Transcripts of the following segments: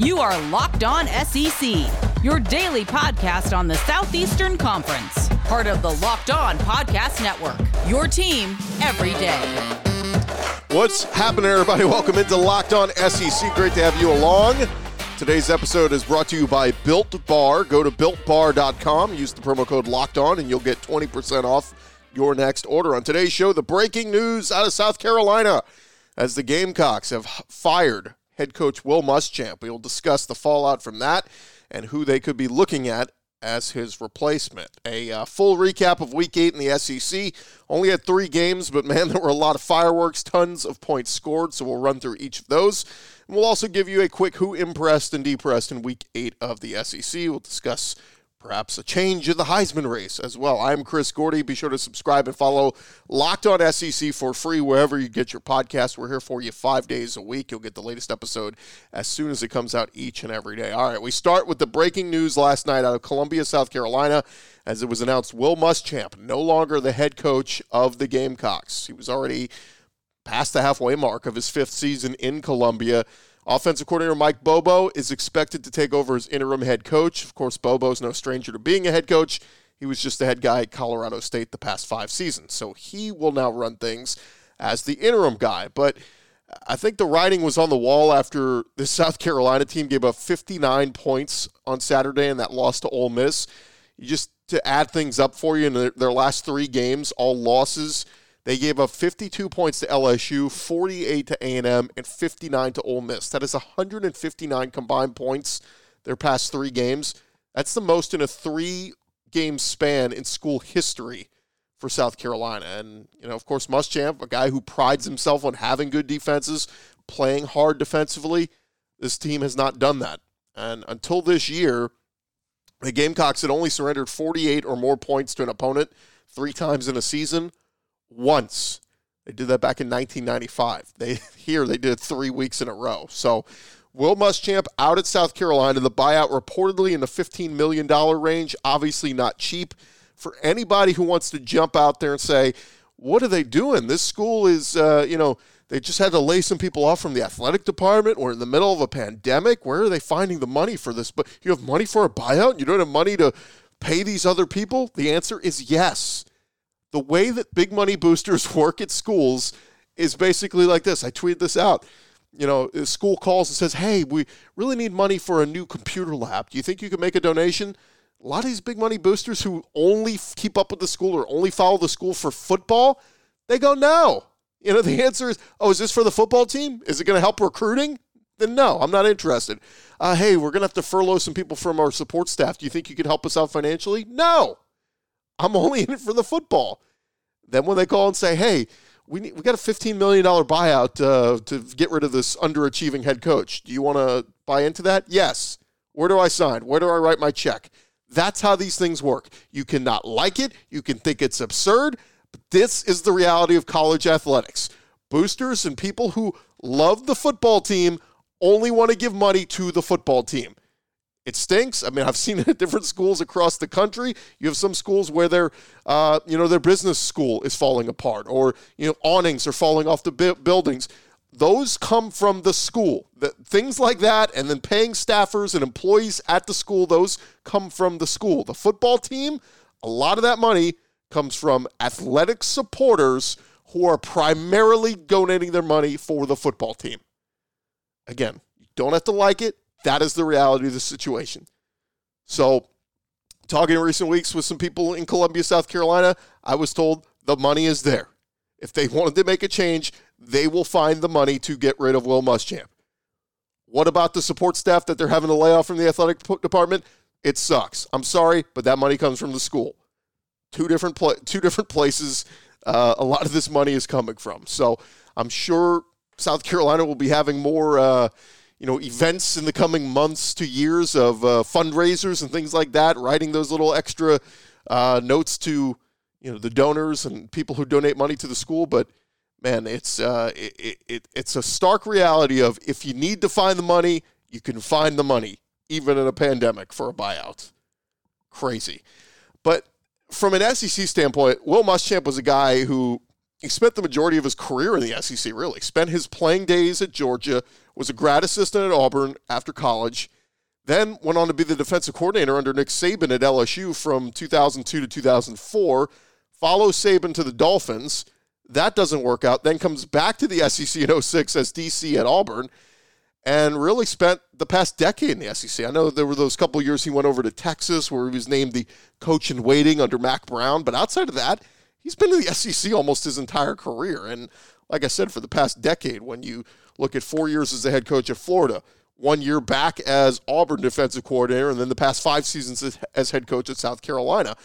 You are Locked On SEC, your daily podcast on the Southeastern Conference, part of the Locked On Podcast Network. Your team every day. What's happening, everybody? Welcome into Locked On SEC. Great to have you along. Today's episode is brought to you by Built Bar. Go to builtbar.com, use the promo code Locked On, and you'll get 20% off your next order. On today's show, the breaking news out of South Carolina as the Gamecocks have fired head coach Will Muschamp. We will discuss the fallout from that and who they could be looking at as his replacement. A uh, full recap of Week 8 in the SEC. Only had three games, but man, there were a lot of fireworks, tons of points scored, so we'll run through each of those. And we'll also give you a quick who impressed and depressed in Week 8 of the SEC. We'll discuss perhaps a change in the Heisman race as well. I'm Chris Gordy. Be sure to subscribe and follow Locked On SEC for free wherever you get your podcast. We're here for you five days a week. You'll get the latest episode as soon as it comes out each and every day. All right, we start with the breaking news last night out of Columbia, South Carolina, as it was announced Will Muschamp, no longer the head coach of the Gamecocks. He was already past the halfway mark of his fifth season in Columbia. Offensive coordinator Mike Bobo is expected to take over as interim head coach. Of course, Bobo's no stranger to being a head coach. He was just the head guy at Colorado State the past five seasons. So he will now run things as the interim guy. But I think the writing was on the wall after the South Carolina team gave up 59 points on Saturday and that loss to Ole Miss. You just to add things up for you in their last three games, all losses. They gave up 52 points to LSU, 48 to A&M, and 59 to Ole Miss. That is 159 combined points their past three games. That's the most in a three-game span in school history for South Carolina. And, you know, of course, Muschamp, a guy who prides himself on having good defenses, playing hard defensively, this team has not done that. And until this year, the Gamecocks had only surrendered 48 or more points to an opponent three times in a season – once. They did that back in 1995. They here they did it three weeks in a row. So Will Muschamp out at South Carolina. The buyout reportedly in the $15 million range. Obviously not cheap for anybody who wants to jump out there and say, what are they doing? This school is, uh, you know, they just had to lay some people off from the athletic department. We're in the middle of a pandemic. Where are they finding the money for this? But you have money for a buyout? You don't have money to pay these other people? The answer is yes the way that big money boosters work at schools is basically like this. I tweeted this out. You know, a school calls and says, "Hey, we really need money for a new computer lab. Do you think you could make a donation?" A lot of these big money boosters who only keep up with the school or only follow the school for football, they go, "No." You know, the answer is, "Oh, is this for the football team? Is it going to help recruiting?" Then no, I'm not interested. Uh, hey, we're going to have to furlough some people from our support staff. Do you think you could help us out financially? No. I'm only in it for the football. Then when they call and say, hey, we need, we got a $15 million buyout uh, to get rid of this underachieving head coach. Do you want to buy into that? Yes. Where do I sign? Where do I write my check? That's how these things work. You cannot like it. You can think it's absurd. But this is the reality of college athletics. Boosters and people who love the football team only want to give money to the football team. It stinks. I mean, I've seen it at different schools across the country. You have some schools where their, uh, you know, their business school is falling apart, or you know, awnings are falling off the bu- buildings. Those come from the school. The, things like that, and then paying staffers and employees at the school. Those come from the school. The football team, a lot of that money comes from athletic supporters who are primarily donating their money for the football team. Again, you don't have to like it that is the reality of the situation. So, talking in recent weeks with some people in Columbia, South Carolina, I was told the money is there. If they wanted to make a change, they will find the money to get rid of Will Muschamp. What about the support staff that they're having to lay off from the athletic department? It sucks. I'm sorry, but that money comes from the school. Two different two different places. Uh, a lot of this money is coming from. So I'm sure South Carolina will be having more. Uh, you know events in the coming months to years of uh, fundraisers and things like that writing those little extra uh, notes to you know the donors and people who donate money to the school. But man it's uh, it, it, it's a stark reality of if you need to find the money you can find the money even in a pandemic for a buyout. Crazy. But from an SEC standpoint Will Muschamp was a guy who he spent the majority of his career in the SEC, really. Spent his playing days at Georgia, was a grad assistant at Auburn after college, then went on to be the defensive coordinator under Nick Saban at LSU from 2002 to 2004. Follows Saban to the Dolphins. That doesn't work out. Then comes back to the SEC in 06 as DC at Auburn and really spent the past decade in the SEC. I know there were those couple years he went over to Texas where he was named the coach in waiting under Mack Brown, but outside of that, he's been in the SEC almost his entire career. And like I said, for the past decade, when you look at four years as the head coach at Florida, one year back as Auburn defensive coordinator, and then the past five seasons as head coach at South Carolina.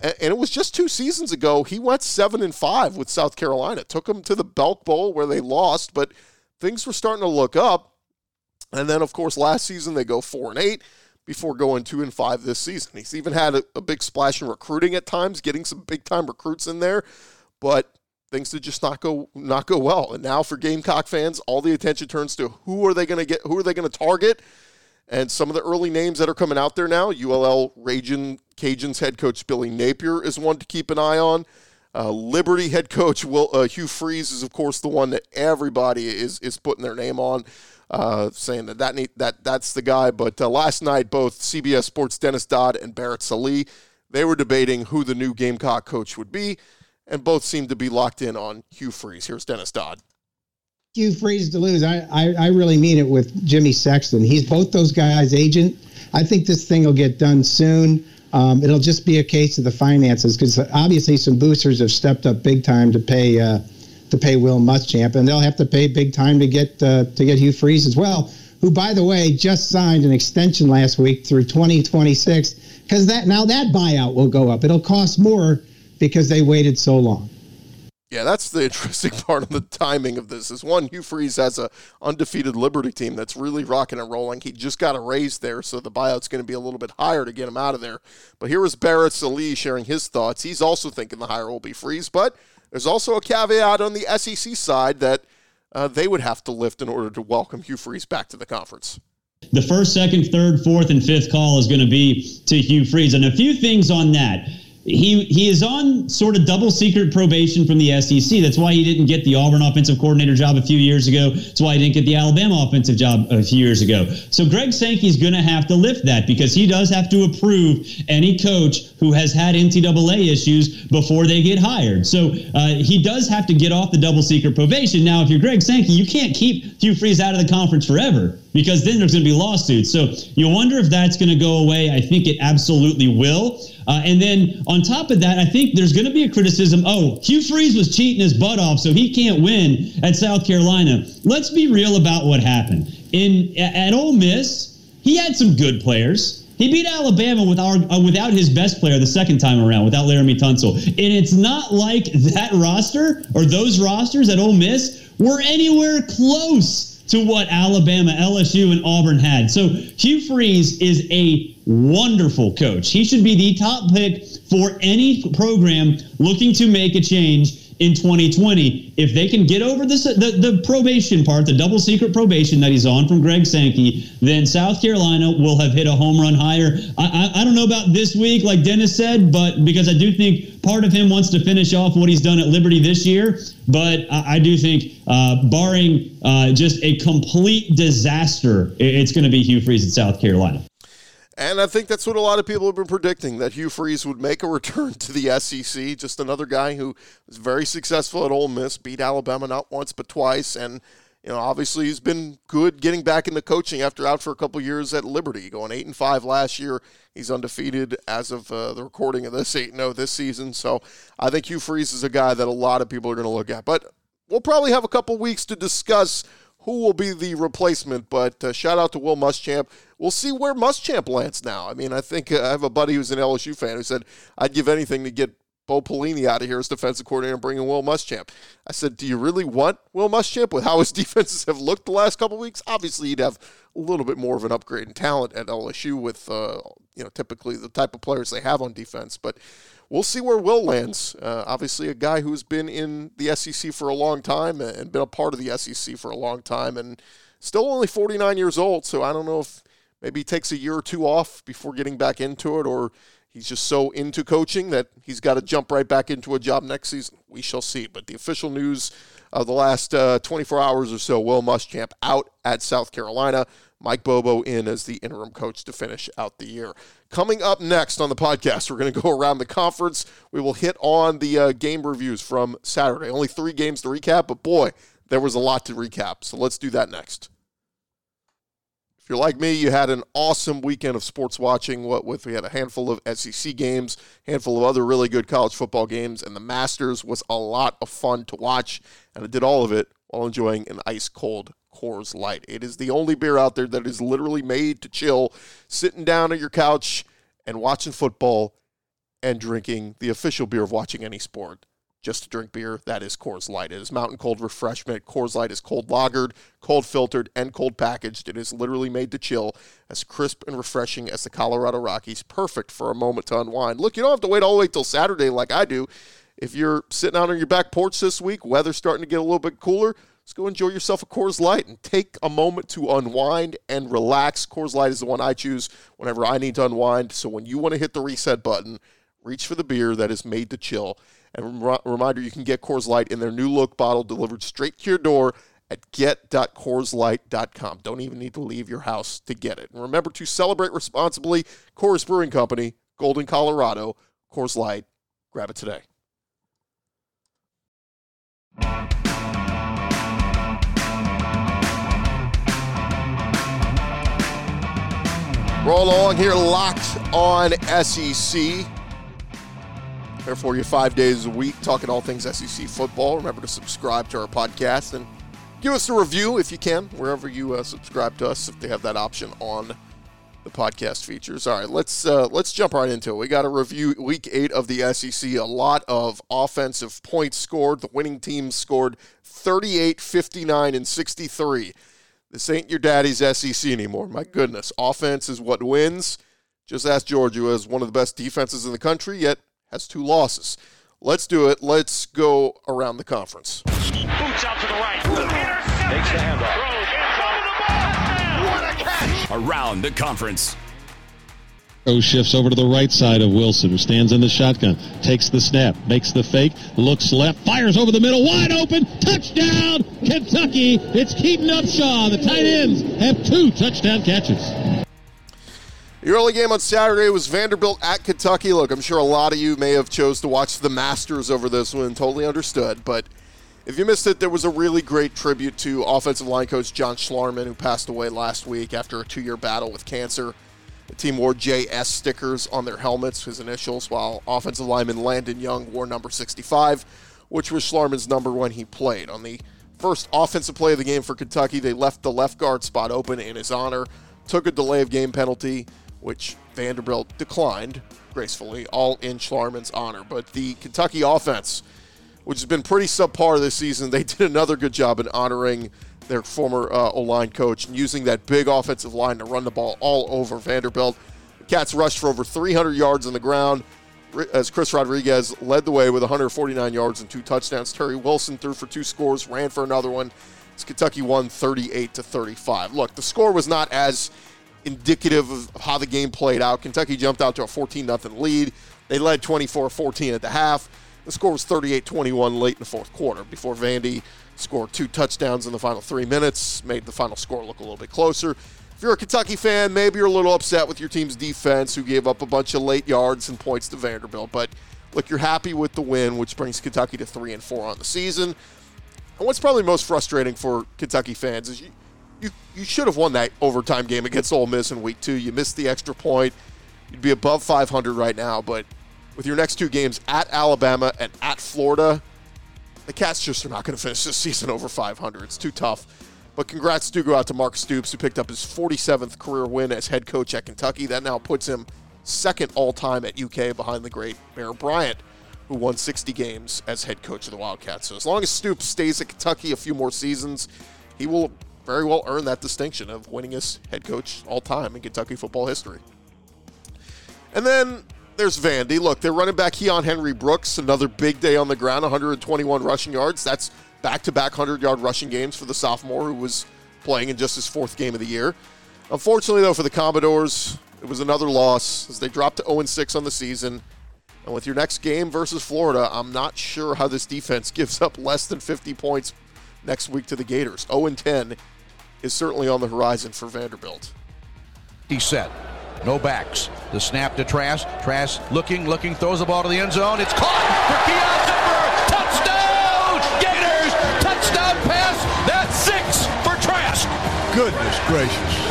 And it was just two seasons ago. He went seven and five with South Carolina. Took them to the Belk Bowl where they lost, but things were starting to look up. And then, of course, last season they go four and eight before going two and five this season. He's even had a, a big splash in recruiting at times, getting some big time recruits in there, but things did just not go not go well. And now for Gamecock fans, all the attention turns to who are they going to get? Who are they going to target? And some of the early names that are coming out there now, ULL Raging Cajuns head coach Billy Napier is one to keep an eye on. Uh, Liberty head coach Will, uh, Hugh Freeze is, of course, the one that everybody is is putting their name on uh, saying that that, need, that that's the guy. But uh, last night, both CBS Sports Dennis Dodd and Barrett Sallee, they were debating who the new Gamecock coach would be, and both seemed to be locked in on Hugh Freeze. Here's Dennis Dodd. Hugh Freeze to lose. I, I, I really mean it with Jimmy Sexton. He's both those guys' agent. I think this thing will get done soon. Um, it'll just be a case of the finances because obviously some boosters have stepped up big time to pay uh, to pay Will Muschamp, and they'll have to pay big time to get uh, to get Hugh Freeze as well, who, by the way, just signed an extension last week through 2026. Because that now that buyout will go up. It'll cost more because they waited so long. Yeah, that's the interesting part of the timing of this. Is one, Hugh Freeze has a undefeated Liberty team that's really rocking and rolling. He just got a raise there, so the buyout's going to be a little bit higher to get him out of there. But here is Barrett Sallee sharing his thoughts. He's also thinking the hire will be Freeze, but there's also a caveat on the SEC side that uh, they would have to lift in order to welcome Hugh Freeze back to the conference. The first, second, third, fourth, and fifth call is going to be to Hugh Freeze. And a few things on that he he is on sort of double secret probation from the SEC. That's why he didn't get the Auburn offensive coordinator job a few years ago. That's why he didn't get the Alabama offensive job a few years ago. So Greg Sankey's going to have to lift that because he does have to approve any coach who has had NCAA issues before they get hired. So uh, he does have to get off the double secret probation. Now, if you're Greg Sankey, you can't keep Hugh Freeze out of the conference forever because then there's going to be lawsuits. So you wonder if that's going to go away. I think it absolutely will. Uh, and then on top of that, I think there's going to be a criticism. Oh, Hugh Freeze was cheating his butt off, so he can't win at South Carolina. Let's be real about what happened. In at Ole Miss, he had some good players. He beat Alabama with our, uh, without his best player the second time around, without Laremy Tunsil. And it's not like that roster or those rosters at Ole Miss were anywhere close to what Alabama, LSU, and Auburn had. So Hugh Freeze is a wonderful coach. He should be the top pick for any program looking to make a change in 2020. If they can get over this, the, the probation part, the double secret probation that he's on from Greg Sankey, then South Carolina will have hit a home run hire. I, I, I don't know about this week, like Dennis said, but because I do think part of him wants to finish off what he's done at Liberty this year. But I, I do think, uh, barring uh, just a complete disaster, it's going to be Hugh Freeze in South Carolina. And I think that's what a lot of people have been predicting that Hugh Freeze would make a return to the SEC. Just another guy who was very successful at Ole Miss, beat Alabama not once but twice, and you know obviously he's been good getting back into coaching after out for a couple years at Liberty, going eight and five last year. He's undefeated as of uh, the recording of this eight zero oh this season. So I think Hugh Freeze is a guy that a lot of people are going to look at, but. We'll probably have a couple weeks to discuss who will be the replacement. But uh, shout out to Will Muschamp. We'll see where Muschamp lands now. I mean, I think uh, I have a buddy who's an LSU fan who said, I'd give anything to get Bo Pelini out of here as defensive coordinator and bring in Will Muschamp. I said, Do you really want Will Muschamp with how his defenses have looked the last couple weeks? Obviously, you'd have a little bit more of an upgrade in talent at LSU with, uh, you know, typically the type of players they have on defense. But we'll see where Will lands. Uh, obviously, a guy who's been in the SEC for a long time and been a part of the SEC for a long time, and still only 49 years old. So I don't know if maybe he takes a year or two off before getting back into it, or he's just so into coaching that he's got to jump right back into a job next season. We shall see. But the official news of the last uh, 24 hours or so Will Muschamp out at South Carolina. Mike Bobo in as the interim coach to finish out the year. Coming up next on the podcast, we're going to go around the conference. We will hit on the uh, game reviews from Saturday. Only three games to recap, but boy, there was a lot to recap. So let's do that next. If you're like me, you had an awesome weekend of sports watching. What with we had a handful of SEC games, handful of other really good college football games, and the Masters was a lot of fun to watch. And I did all of it while enjoying an ice cold Coors Light. It is the only beer out there that is literally made to chill, sitting down on your couch and watching football and drinking the official beer of watching any sport just to drink beer, that is Coors Light. It is mountain cold refreshment. Coors Light is cold lagered, cold filtered, and cold packaged. It is literally made to chill, as crisp and refreshing as the Colorado Rockies. Perfect for a moment to unwind. Look, you don't have to wait all the way till Saturday like I do. If you're sitting out on your back porch this week, weather's starting to get a little bit cooler, let's go enjoy yourself a Coors Light and take a moment to unwind and relax. Coors Light is the one I choose whenever I need to unwind. So when you want to hit the reset button, reach for the beer that is made to chill and reminder, you can get Coors Light in their new look bottle delivered straight to your door at get.coorslight.com. Don't even need to leave your house to get it. And remember to celebrate responsibly. Coors Brewing Company, Golden, Colorado. Coors Light. Grab it today. Roll along here, locked on SEC. There for you five days a week, talking all things SEC football. Remember to subscribe to our podcast and give us a review if you can, wherever you uh, subscribe to us, if they have that option on the podcast features. All right, let's uh, let's jump right into it. We got to review Week Eight of the SEC. A lot of offensive points scored. The winning team scored 38, 59, and 63. This ain't your daddy's SEC anymore. My goodness, offense is what wins. Just ask Georgia, who has one of the best defenses in the country, yet has two losses. Let's do it. Let's go around the conference. Boots out to the right. Takes the handoff. Around the conference. O shifts over to the right side of Wilson, who stands in the shotgun, takes the snap, makes the fake, looks left, fires over the middle, wide open, touchdown, Kentucky. It's Keaton Upshaw. The tight ends have two touchdown catches. The early game on Saturday was Vanderbilt at Kentucky. Look, I'm sure a lot of you may have chose to watch the Masters over this one, totally understood. But if you missed it, there was a really great tribute to offensive line coach John Schlarman, who passed away last week after a two-year battle with cancer. The team wore JS stickers on their helmets, his initials, while offensive lineman Landon Young wore number 65, which was Schlarman's number when he played. On the first offensive play of the game for Kentucky, they left the left guard spot open in his honor, took a delay of game penalty, which Vanderbilt declined gracefully, all in Schlarman's honor. But the Kentucky offense, which has been pretty subpar this season, they did another good job in honoring their former uh, O line coach and using that big offensive line to run the ball all over Vanderbilt. The Cats rushed for over 300 yards on the ground as Chris Rodriguez led the way with 149 yards and two touchdowns. Terry Wilson threw for two scores, ran for another one. As Kentucky won 38 to 35. Look, the score was not as indicative of how the game played out. Kentucky jumped out to a 14 0 lead. They led 24 14 at the half. The score was 38 21 late in the fourth quarter before Vandy scored two touchdowns in the final three minutes, made the final score look a little bit closer. If you're a Kentucky fan, maybe you're a little upset with your team's defense, who gave up a bunch of late yards and points to Vanderbilt. But look, you're happy with the win, which brings Kentucky to three and four on the season. And what's probably most frustrating for Kentucky fans is you, you you should have won that overtime game against Ole Miss in week two. You missed the extra point. You'd be above 500 right now, but with your next two games at Alabama and at Florida, the Cats just are not going to finish this season over 500. It's too tough. But congrats do go out to Mark Stoops, who picked up his 47th career win as head coach at Kentucky. That now puts him second all time at UK behind the great Bear Bryant, who won 60 games as head coach of the Wildcats. So as long as Stoops stays at Kentucky a few more seasons, he will very well earned that distinction of winningest head coach all time in Kentucky football history. And then there's Vandy. Look, they're running back Keyon Henry Brooks, another big day on the ground, 121 rushing yards. That's back to back 100 yard rushing games for the sophomore who was playing in just his fourth game of the year. Unfortunately, though, for the Commodores, it was another loss as they dropped to 0 6 on the season. And with your next game versus Florida, I'm not sure how this defense gives up less than 50 points next week to the Gators. 0 10 is certainly on the horizon for Vanderbilt. He set. No backs. The snap to Trask. Trask looking, looking, throws the ball to the end zone. It's caught for Keon Zipperer. Touchdown! Gators! Touchdown pass. That's six for Trask. Goodness gracious.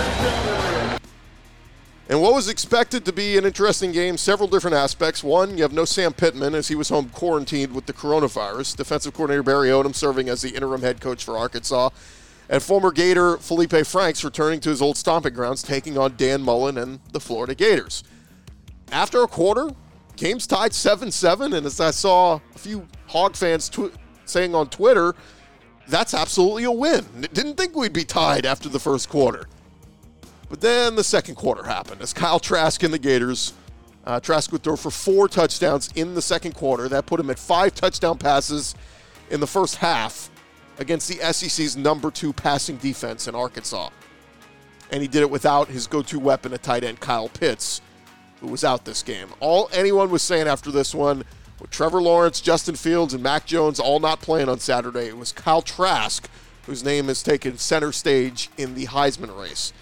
And what was expected to be an interesting game, several different aspects. One, you have no Sam Pittman as he was home quarantined with the coronavirus. Defensive coordinator Barry Odom serving as the interim head coach for Arkansas. And former Gator Felipe Franks returning to his old stomping grounds, taking on Dan Mullen and the Florida Gators. After a quarter, game's tied 7 7. And as I saw a few Hog fans tw- saying on Twitter, that's absolutely a win. Didn't think we'd be tied after the first quarter. But then the second quarter happened as Kyle Trask and the Gators. Uh, Trask would throw for four touchdowns in the second quarter. That put him at five touchdown passes in the first half against the SEC's number two passing defense in Arkansas. And he did it without his go to weapon at tight end, Kyle Pitts, who was out this game. All anyone was saying after this one, with Trevor Lawrence, Justin Fields, and Mac Jones all not playing on Saturday, it was Kyle Trask, whose name has taken center stage in the Heisman race.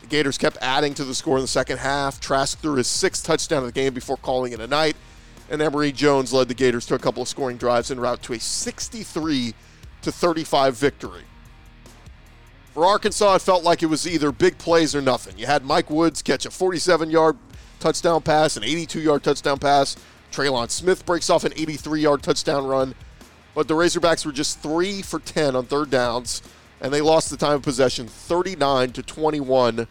The Gators kept adding to the score in the second half. Trask threw his sixth touchdown of the game before calling it a night. And Emory Jones led the Gators to a couple of scoring drives en route to a 63 to 35 victory. For Arkansas, it felt like it was either big plays or nothing. You had Mike Woods catch a 47 yard touchdown pass, an 82 yard touchdown pass. Trelon Smith breaks off an 83 yard touchdown run. But the Razorbacks were just 3 for 10 on third downs, and they lost the time of possession 39 to 21.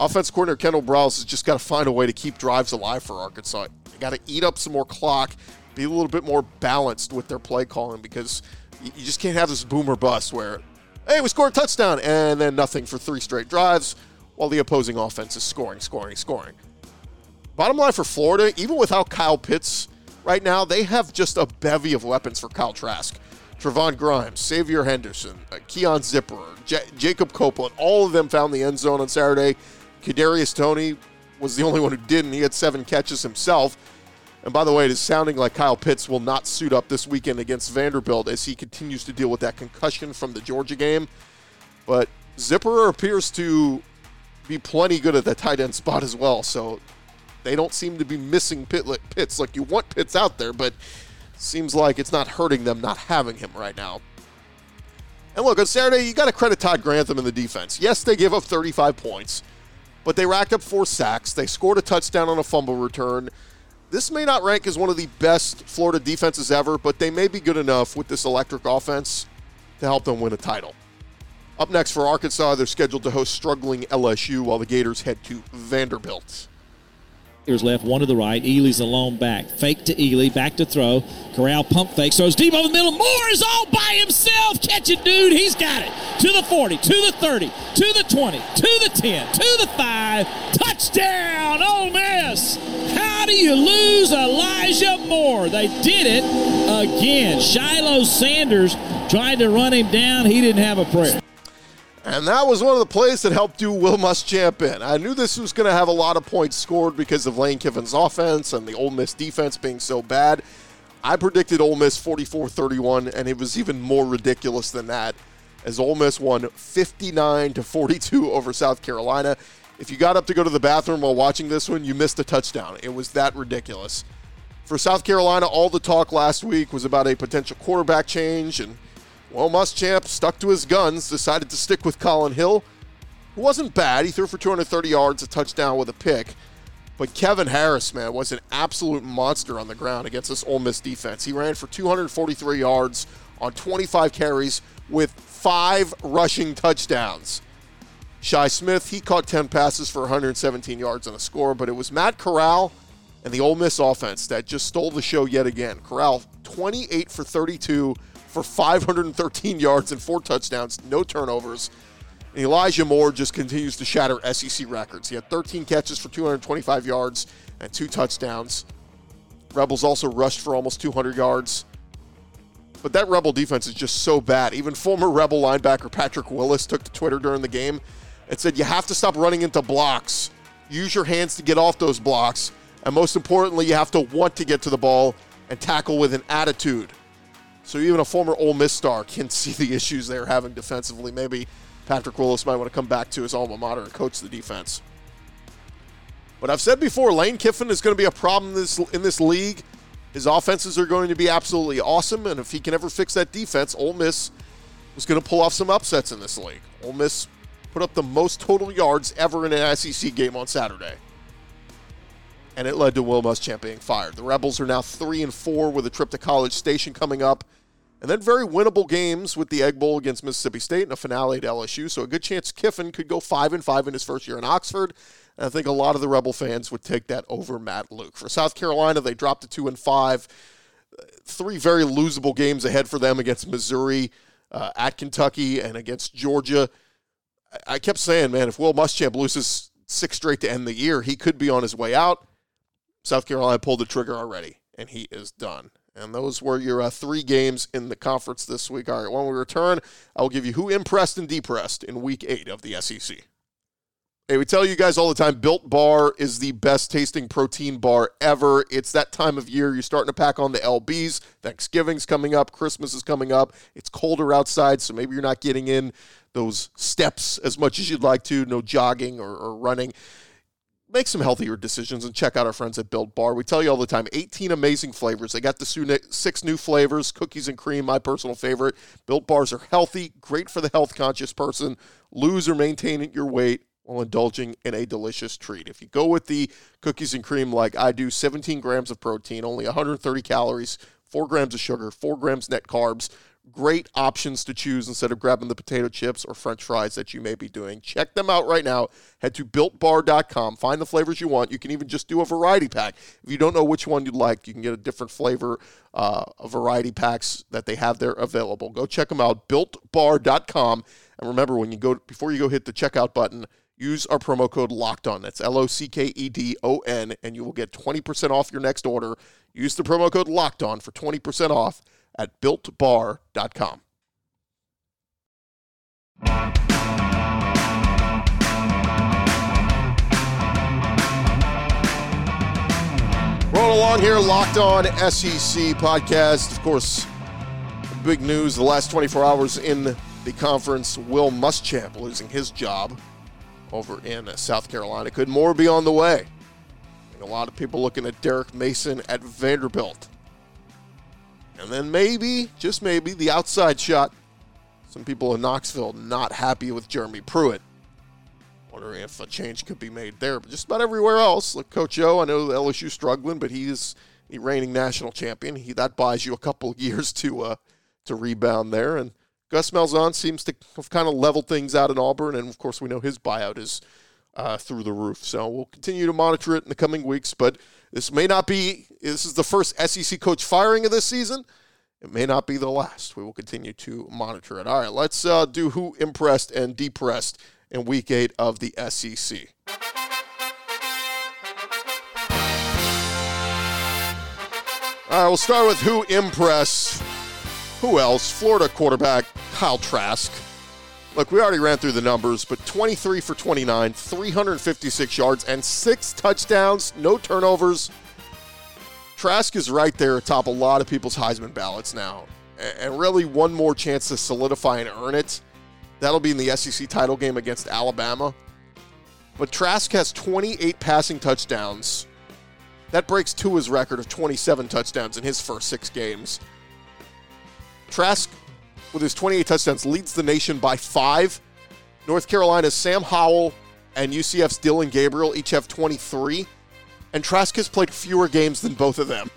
Offense coordinator Kendall Briles has just got to find a way to keep drives alive for Arkansas. They got to eat up some more clock, be a little bit more balanced with their play calling because you just can't have this boomer bust where, hey, we scored a touchdown and then nothing for three straight drives while the opposing offense is scoring, scoring, scoring. Bottom line for Florida, even without Kyle Pitts right now, they have just a bevy of weapons for Kyle Trask. Trevon Grimes, Xzavier Henderson, uh, Keon Zipperer, J- Jacob Copeland, all of them found the end zone on Saturday. Kadarius Toney was the only one who didn't. He had seven catches himself. And by the way, it is sounding like Kyle Pitts will not suit up this weekend against Vanderbilt as he continues to deal with that concussion from the Georgia game. But Zipperer appears to be plenty good at the tight end spot as well. So they don't seem to be missing Pitts like you want Pitts out there, but seems like it's not hurting them not having him right now. And look, on Saturday, you got to credit Todd Grantham in the defense. Yes, they gave up 35 points, but they racked up four sacks. They scored a touchdown on a fumble return. This may not rank as one of the best Florida defenses ever, but they may be good enough with this electric offense to help them win a title. Up next for Arkansas, they're scheduled to host struggling LSU while the Gators head to Vanderbilt. Left, one to the right. Ealy's alone back. Fake to Ely, back to throw. Corral pump fake, throws deep over the middle. Moore is all by himself. Catch it, dude. He's got it. To the 40, to the 30, to the 20, to the 10, to the 5. Touchdown, Ole Miss. How do you lose Elijah Moore? They did it again. Shilo Sanders tried to run him down. He didn't have a prayer. And that was one of the plays that helped do Will Muschamp in. I knew this was going to have a lot of points scored because of Lane Kiffin's offense and the Ole Miss defense being so bad. I predicted Ole Miss 44-31, and it was even more ridiculous than that, as Ole Miss won 59 to 42 over South Carolina. If you got up to go to the bathroom while watching this one, you missed a touchdown. It was that ridiculous. For South Carolina, all the talk last week was about a potential quarterback change and well, Muschamp stuck to his guns, decided to stick with Colin Hill, who wasn't bad. He threw for 230 yards, a touchdown with a pick. But Kevin Harris, man, was an absolute monster on the ground against this Ole Miss defense. He ran for 243 yards on 25 carries with five rushing touchdowns. Shi Smith, he caught 10 passes for 117 yards and a score, but it was Matt Corral and the Ole Miss offense that just stole the show yet again. Corral, 28 for 32 for 513 yards and four touchdowns, no turnovers. And Elijah Moore just continues to shatter SEC records. He had 13 catches for 225 yards and two touchdowns. Rebels also rushed for almost 200 yards. But that Rebel defense is just so bad. Even former Rebel linebacker Patrick Willis took to Twitter during the game and said, You have to stop running into blocks use your hands to get off those blocks, and most importantly, you have to want to get to the ball and tackle with an attitude. So even a former Ole Miss star can see the issues they're having defensively. Maybe Patrick Willis might want to come back to his alma mater and coach the defense. But I've said before, Lane Kiffin is going to be a problem in this, in this league. His offenses are going to be absolutely awesome, and if he can ever fix that defense, Ole Miss was going to pull off some upsets in this league. Ole Miss put up the most total yards ever in an SEC game on Saturday. And it led to Will Muschamp being fired. The Rebels are now 3 and 4 with a trip to College Station coming up. And then very winnable games with the Egg Bowl against Mississippi State and a finale at LSU. So a good chance Kiffin could go 5 and 5 in his first year in Oxford. And I think a lot of the Rebel fans would take that over Matt Luke. For South Carolina, they dropped to 2 and 5. Three very losable games ahead for them against Missouri, uh, at Kentucky, and against Georgia. I kept saying, man, if Will Muschamp loses six straight to end the year, he could be on his way out. South Carolina pulled the trigger already, and he is done. And those were your uh, three games in the conference this week. All right, when we return, I will give you who impressed and depressed in week eight of the SEC. Hey, we tell you guys all the time Built Bar is the best tasting protein bar ever. It's that time of year. You're starting to pack on the LBs. Thanksgiving's coming up. Christmas is coming up. It's colder outside, so maybe you're not getting in those steps as much as you'd like to. No jogging or, or running. Make some healthier decisions and check out our friends at Built Bar. We tell you all the time 18 amazing flavors. They got the six new flavors cookies and cream, my personal favorite. Built Bars are healthy, great for the health conscious person. Lose or maintain your weight while indulging in a delicious treat. If you go with the cookies and cream like I do, 17 grams of protein, only 130 calories, 4 grams of sugar, 4 grams net carbs. Great options to choose instead of grabbing the potato chips or french fries that you may be doing. Check them out right now. Head to builtbar.com. Find the flavors you want. You can even just do a variety pack. If you don't know which one you'd like, you can get a different flavor, uh, variety packs that they have there available. Go check them out, builtbar.com. And remember, when you go before you go hit the checkout button, use our promo code locked on that's l-o-c-k-e-d-o-n and you will get 20% off your next order use the promo code locked on for 20% off at builtbar.com rolling along here locked on sec podcast of course big news the last 24 hours in the conference will muschamp losing his job over in South Carolina. Could more be on the way? A lot of people looking at Derek Mason at Vanderbilt. And then maybe, just maybe, the outside shot. Some people in Knoxville not happy with Jeremy Pruitt. Wondering if a change could be made there. But just about everywhere else, like Coach O, I know LSU struggling, but he's the reigning national champion. He that buys you a couple years to uh, to rebound there. And Gus Malzahn seems to have kind of leveled things out in Auburn, and of course, we know his buyout is uh, through the roof. So we'll continue to monitor it in the coming weeks. But this may not be. This is the first SEC coach firing of this season. It may not be the last. We will continue to monitor it. All right, let's uh, do who impressed and depressed in Week Eight of the SEC. All right, we'll start with who impressed. Who else? Florida quarterback Kyle Trask. Look, we already ran through the numbers, but 23 for 29, 356 yards, and six touchdowns, no turnovers. Trask is right there atop a lot of people's Heisman ballots now. And really, one more chance to solidify and earn it. That'll be in the SEC title game against Alabama. But Trask has 28 passing touchdowns. That breaks Tua's record of 27 touchdowns in his first six games. Trask with his 28 touchdowns, leads the nation by five. North Carolina's Sam Howell and UCF's Dillon Gabriel each have 23. And Trask has played fewer games than both of them.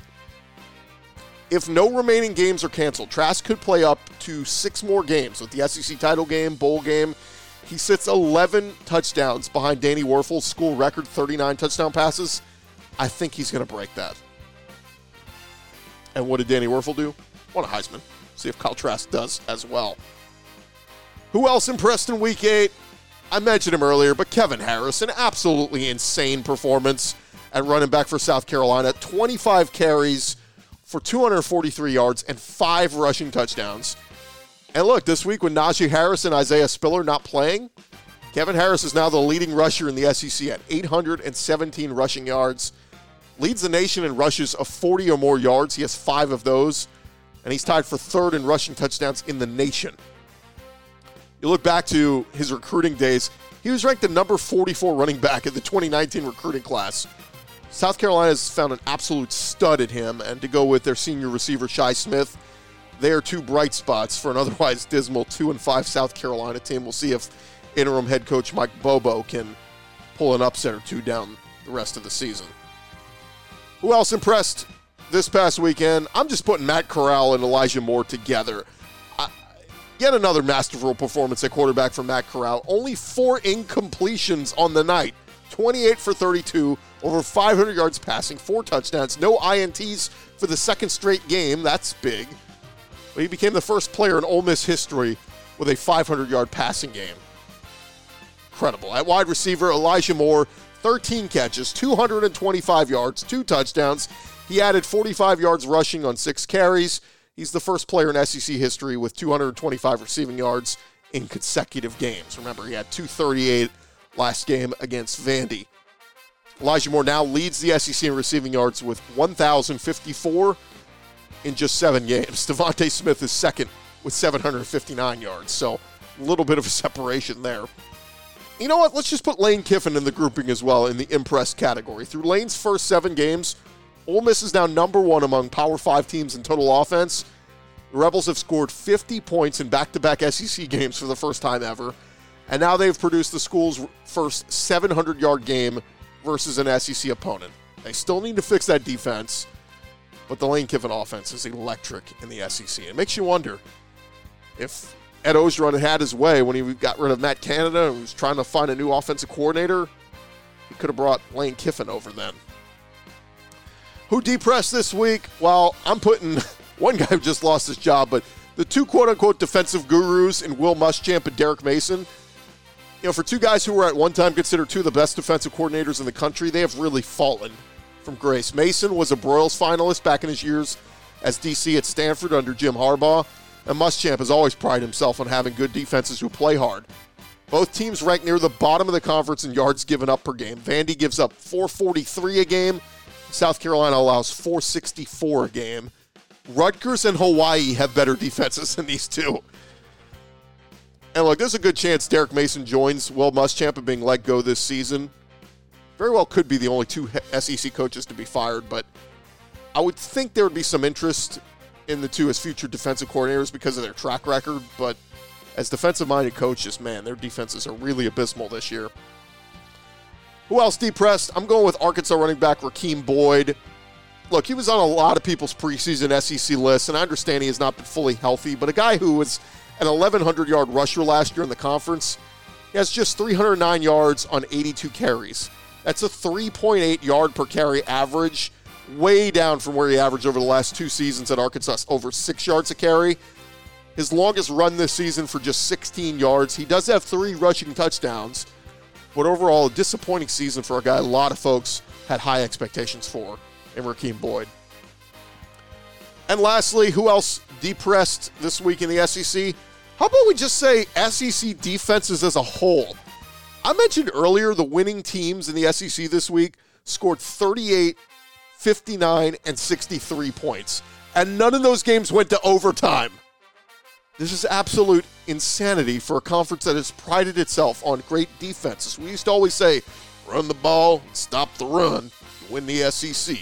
If no remaining games are canceled, Trask could play up to six more games with the SEC title game, bowl game. He sits 11 touchdowns behind Danny Wuerffel's school record 39 touchdown passes. I think he's going to break that. And what did Danny Wuerffel do? Won a Heisman. See if Kyle Trask does as well. Who else impressed in week eight? I mentioned him earlier, but Kevin Harris, an absolutely insane performance at running back for South Carolina. 25 carries for 243 yards and five rushing touchdowns. And look, this week with Najee Harris and Isaiah Spiller not playing, Kevin Harris is now the leading rusher in the SEC at 817 rushing yards. Leads the nation in rushes of 40 or more yards. He has five of those. And he's tied for third in rushing touchdowns in the nation. You look back to his recruiting days, he was ranked the number 44 running back in the 2019 recruiting class. South Carolina has found an absolute stud at him, and to go with their senior receiver, Shi Smith, they are two bright spots for an otherwise dismal 2 and 5 South Carolina team. We'll see if interim head coach Mike Bobo can pull an upset or two down the rest of the season. Who else impressed this past weekend? I'm just putting Matt Corral and Elijah Moore together. Yet another masterful performance at quarterback from Matt Corral. Only four incompletions on the night 28 for 32, over 500 yards passing, four touchdowns, no INTs for the second straight game. That's big. But he became the first player in Ole Miss history with a 500 yard passing game. Incredible. At wide receiver, Elijah Moore, 13 catches, 225 yards, two touchdowns. He added 45 yards rushing on six carries. He's the first player in SEC history with 225 receiving yards in consecutive games. Remember, he had 238 last game against Vandy. Elijah Moore now leads the SEC in receiving yards with 1,054 in just seven games. DeVonta Smith is second with 759 yards, so a little bit of a separation there. You know what? Let's just put Lane Kiffin in the grouping as well in the impressed category. Through Lane's first seven games, Ole Miss is now number one among Power Five teams in total offense. The Rebels have scored 50 points in back to back SEC games for the first time ever. And now they've produced the school's first 700 yard game versus an SEC opponent. They still need to fix that defense, but the Lane Kiffin offense is electric in the SEC. It makes you wonder if Ed Orgeron had his way when he got rid of Matt Canada and was trying to find a new offensive coordinator. He could have brought Lane Kiffin over then. Who depressed this week? Well, I'm putting one guy who just lost his job, but the two quote unquote defensive gurus in Will Muschamp and Derek Mason. You know, for two guys who were at one time considered two of the best defensive coordinators in the country, they have really fallen from grace. Mason was a Broyles finalist back in his years as DC at Stanford under Jim Harbaugh, and Muschamp has always prided himself on having good defenses who play hard. Both teams rank near the bottom of the conference in yards given up per game. Vandy gives up 443 a game. South Carolina allows 464 a game. Rutgers and Hawaii have better defenses than these two. And look, there's a good chance Derek Mason joins Will Muschamp in being let go this season. Very well could be the only two SEC coaches to be fired, but I would think there would be some interest in the two as future defensive coordinators because of their track record. But as defensive minded coaches, man, their defenses are really abysmal this year. Who else depressed? I'm going with Arkansas running back Rakeem Boyd. Look, he was on a lot of people's preseason SEC lists, and I understand he has not been fully healthy, but a guy who was an 1,100 yard rusher last year in the conference, he has just 309 yards on 82 carries. That's a 3.8 yard per carry average, way down from where he averaged over the last two seasons at Arkansas, over six yards a carry. His longest run this season for just 16 yards. He does have three rushing touchdowns, but overall, a disappointing season for a guy a lot of folks had high expectations for in Rakeem Boyd. And lastly, who else depressed this week in the SEC? How about we just say SEC defenses as a whole? I mentioned earlier the winning teams in the SEC this week scored 38, 59, and 63 points. And none of those games went to overtime. This is absolute insanity for a conference that has prided itself on great defenses. We used to always say, run the ball, stop the run, win the SEC.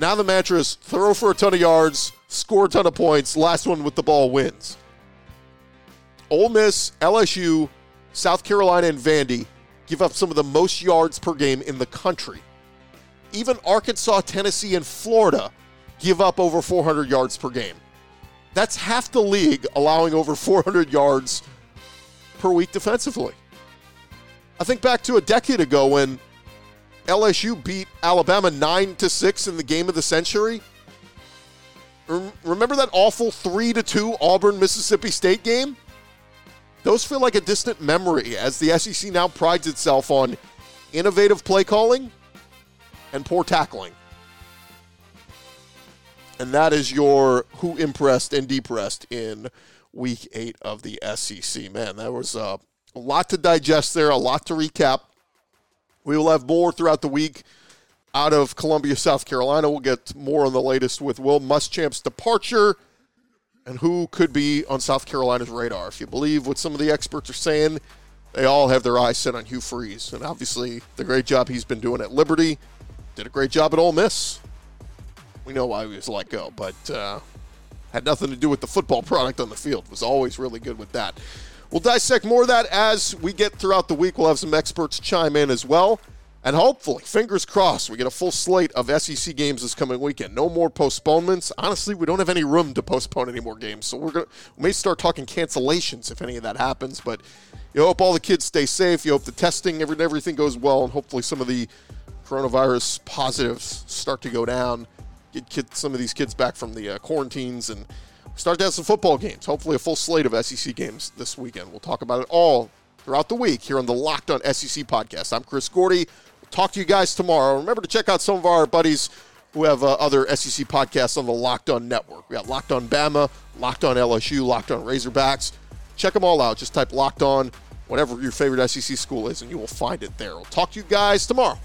Now the mantra is throw for a ton of yards, score a ton of points, last one with the ball wins. Ole Miss, LSU, South Carolina, and Vandy give up some of the most yards per game in the country. Even Arkansas, Tennessee, and Florida give up over 400 yards per game. That's half the league allowing over 400 yards per week defensively. I think back to a decade ago when LSU beat Alabama 9 to 6 in the game of the century. Remember that awful 3 to 2 Auburn Mississippi State game? Those feel like a distant memory as the SEC now prides itself on innovative play calling and poor tackling. And that is your who impressed and depressed in week eight of the SEC. Man, that was uh, A lot to digest there, a lot to recap. We will have more throughout the week out of Columbia, South Carolina. We'll get more on the latest with Will Muschamp's departure and who could be on South Carolina's radar. If you believe what some of the experts are saying, they all have their eyes set on Hugh Freeze. And obviously, the great job he's been doing at Liberty, did a great job at Ole Miss. We know why he was let go, but uh, had nothing to do with the football product on the field. Was always really good with that. We'll dissect more of that as we get throughout the week. We'll have some experts chime in as well. And hopefully, fingers crossed, we get a full slate of SEC games this coming weekend. No more postponements. Honestly, we don't have any room to postpone any more games. So we're gonna we may start talking cancellations if any of that happens. But you hope all the kids stay safe. You hope the testing, every everything goes well, and hopefully some of the coronavirus positives start to go down. Get some of these kids back from the uh, quarantines and start to have some football games. Hopefully, a full slate of SEC games this weekend. We'll talk about it all throughout the week here on the Locked On SEC podcast. I'm Chris Gordy. We'll talk to you guys tomorrow. Remember to check out some of our buddies who have uh, other SEC podcasts on the Locked On network. We got Locked On Bama, Locked On LSU, Locked On Razorbacks. Check them all out. Just type Locked On, whatever your favorite SEC school is, and you will find it there. We'll talk to you guys tomorrow.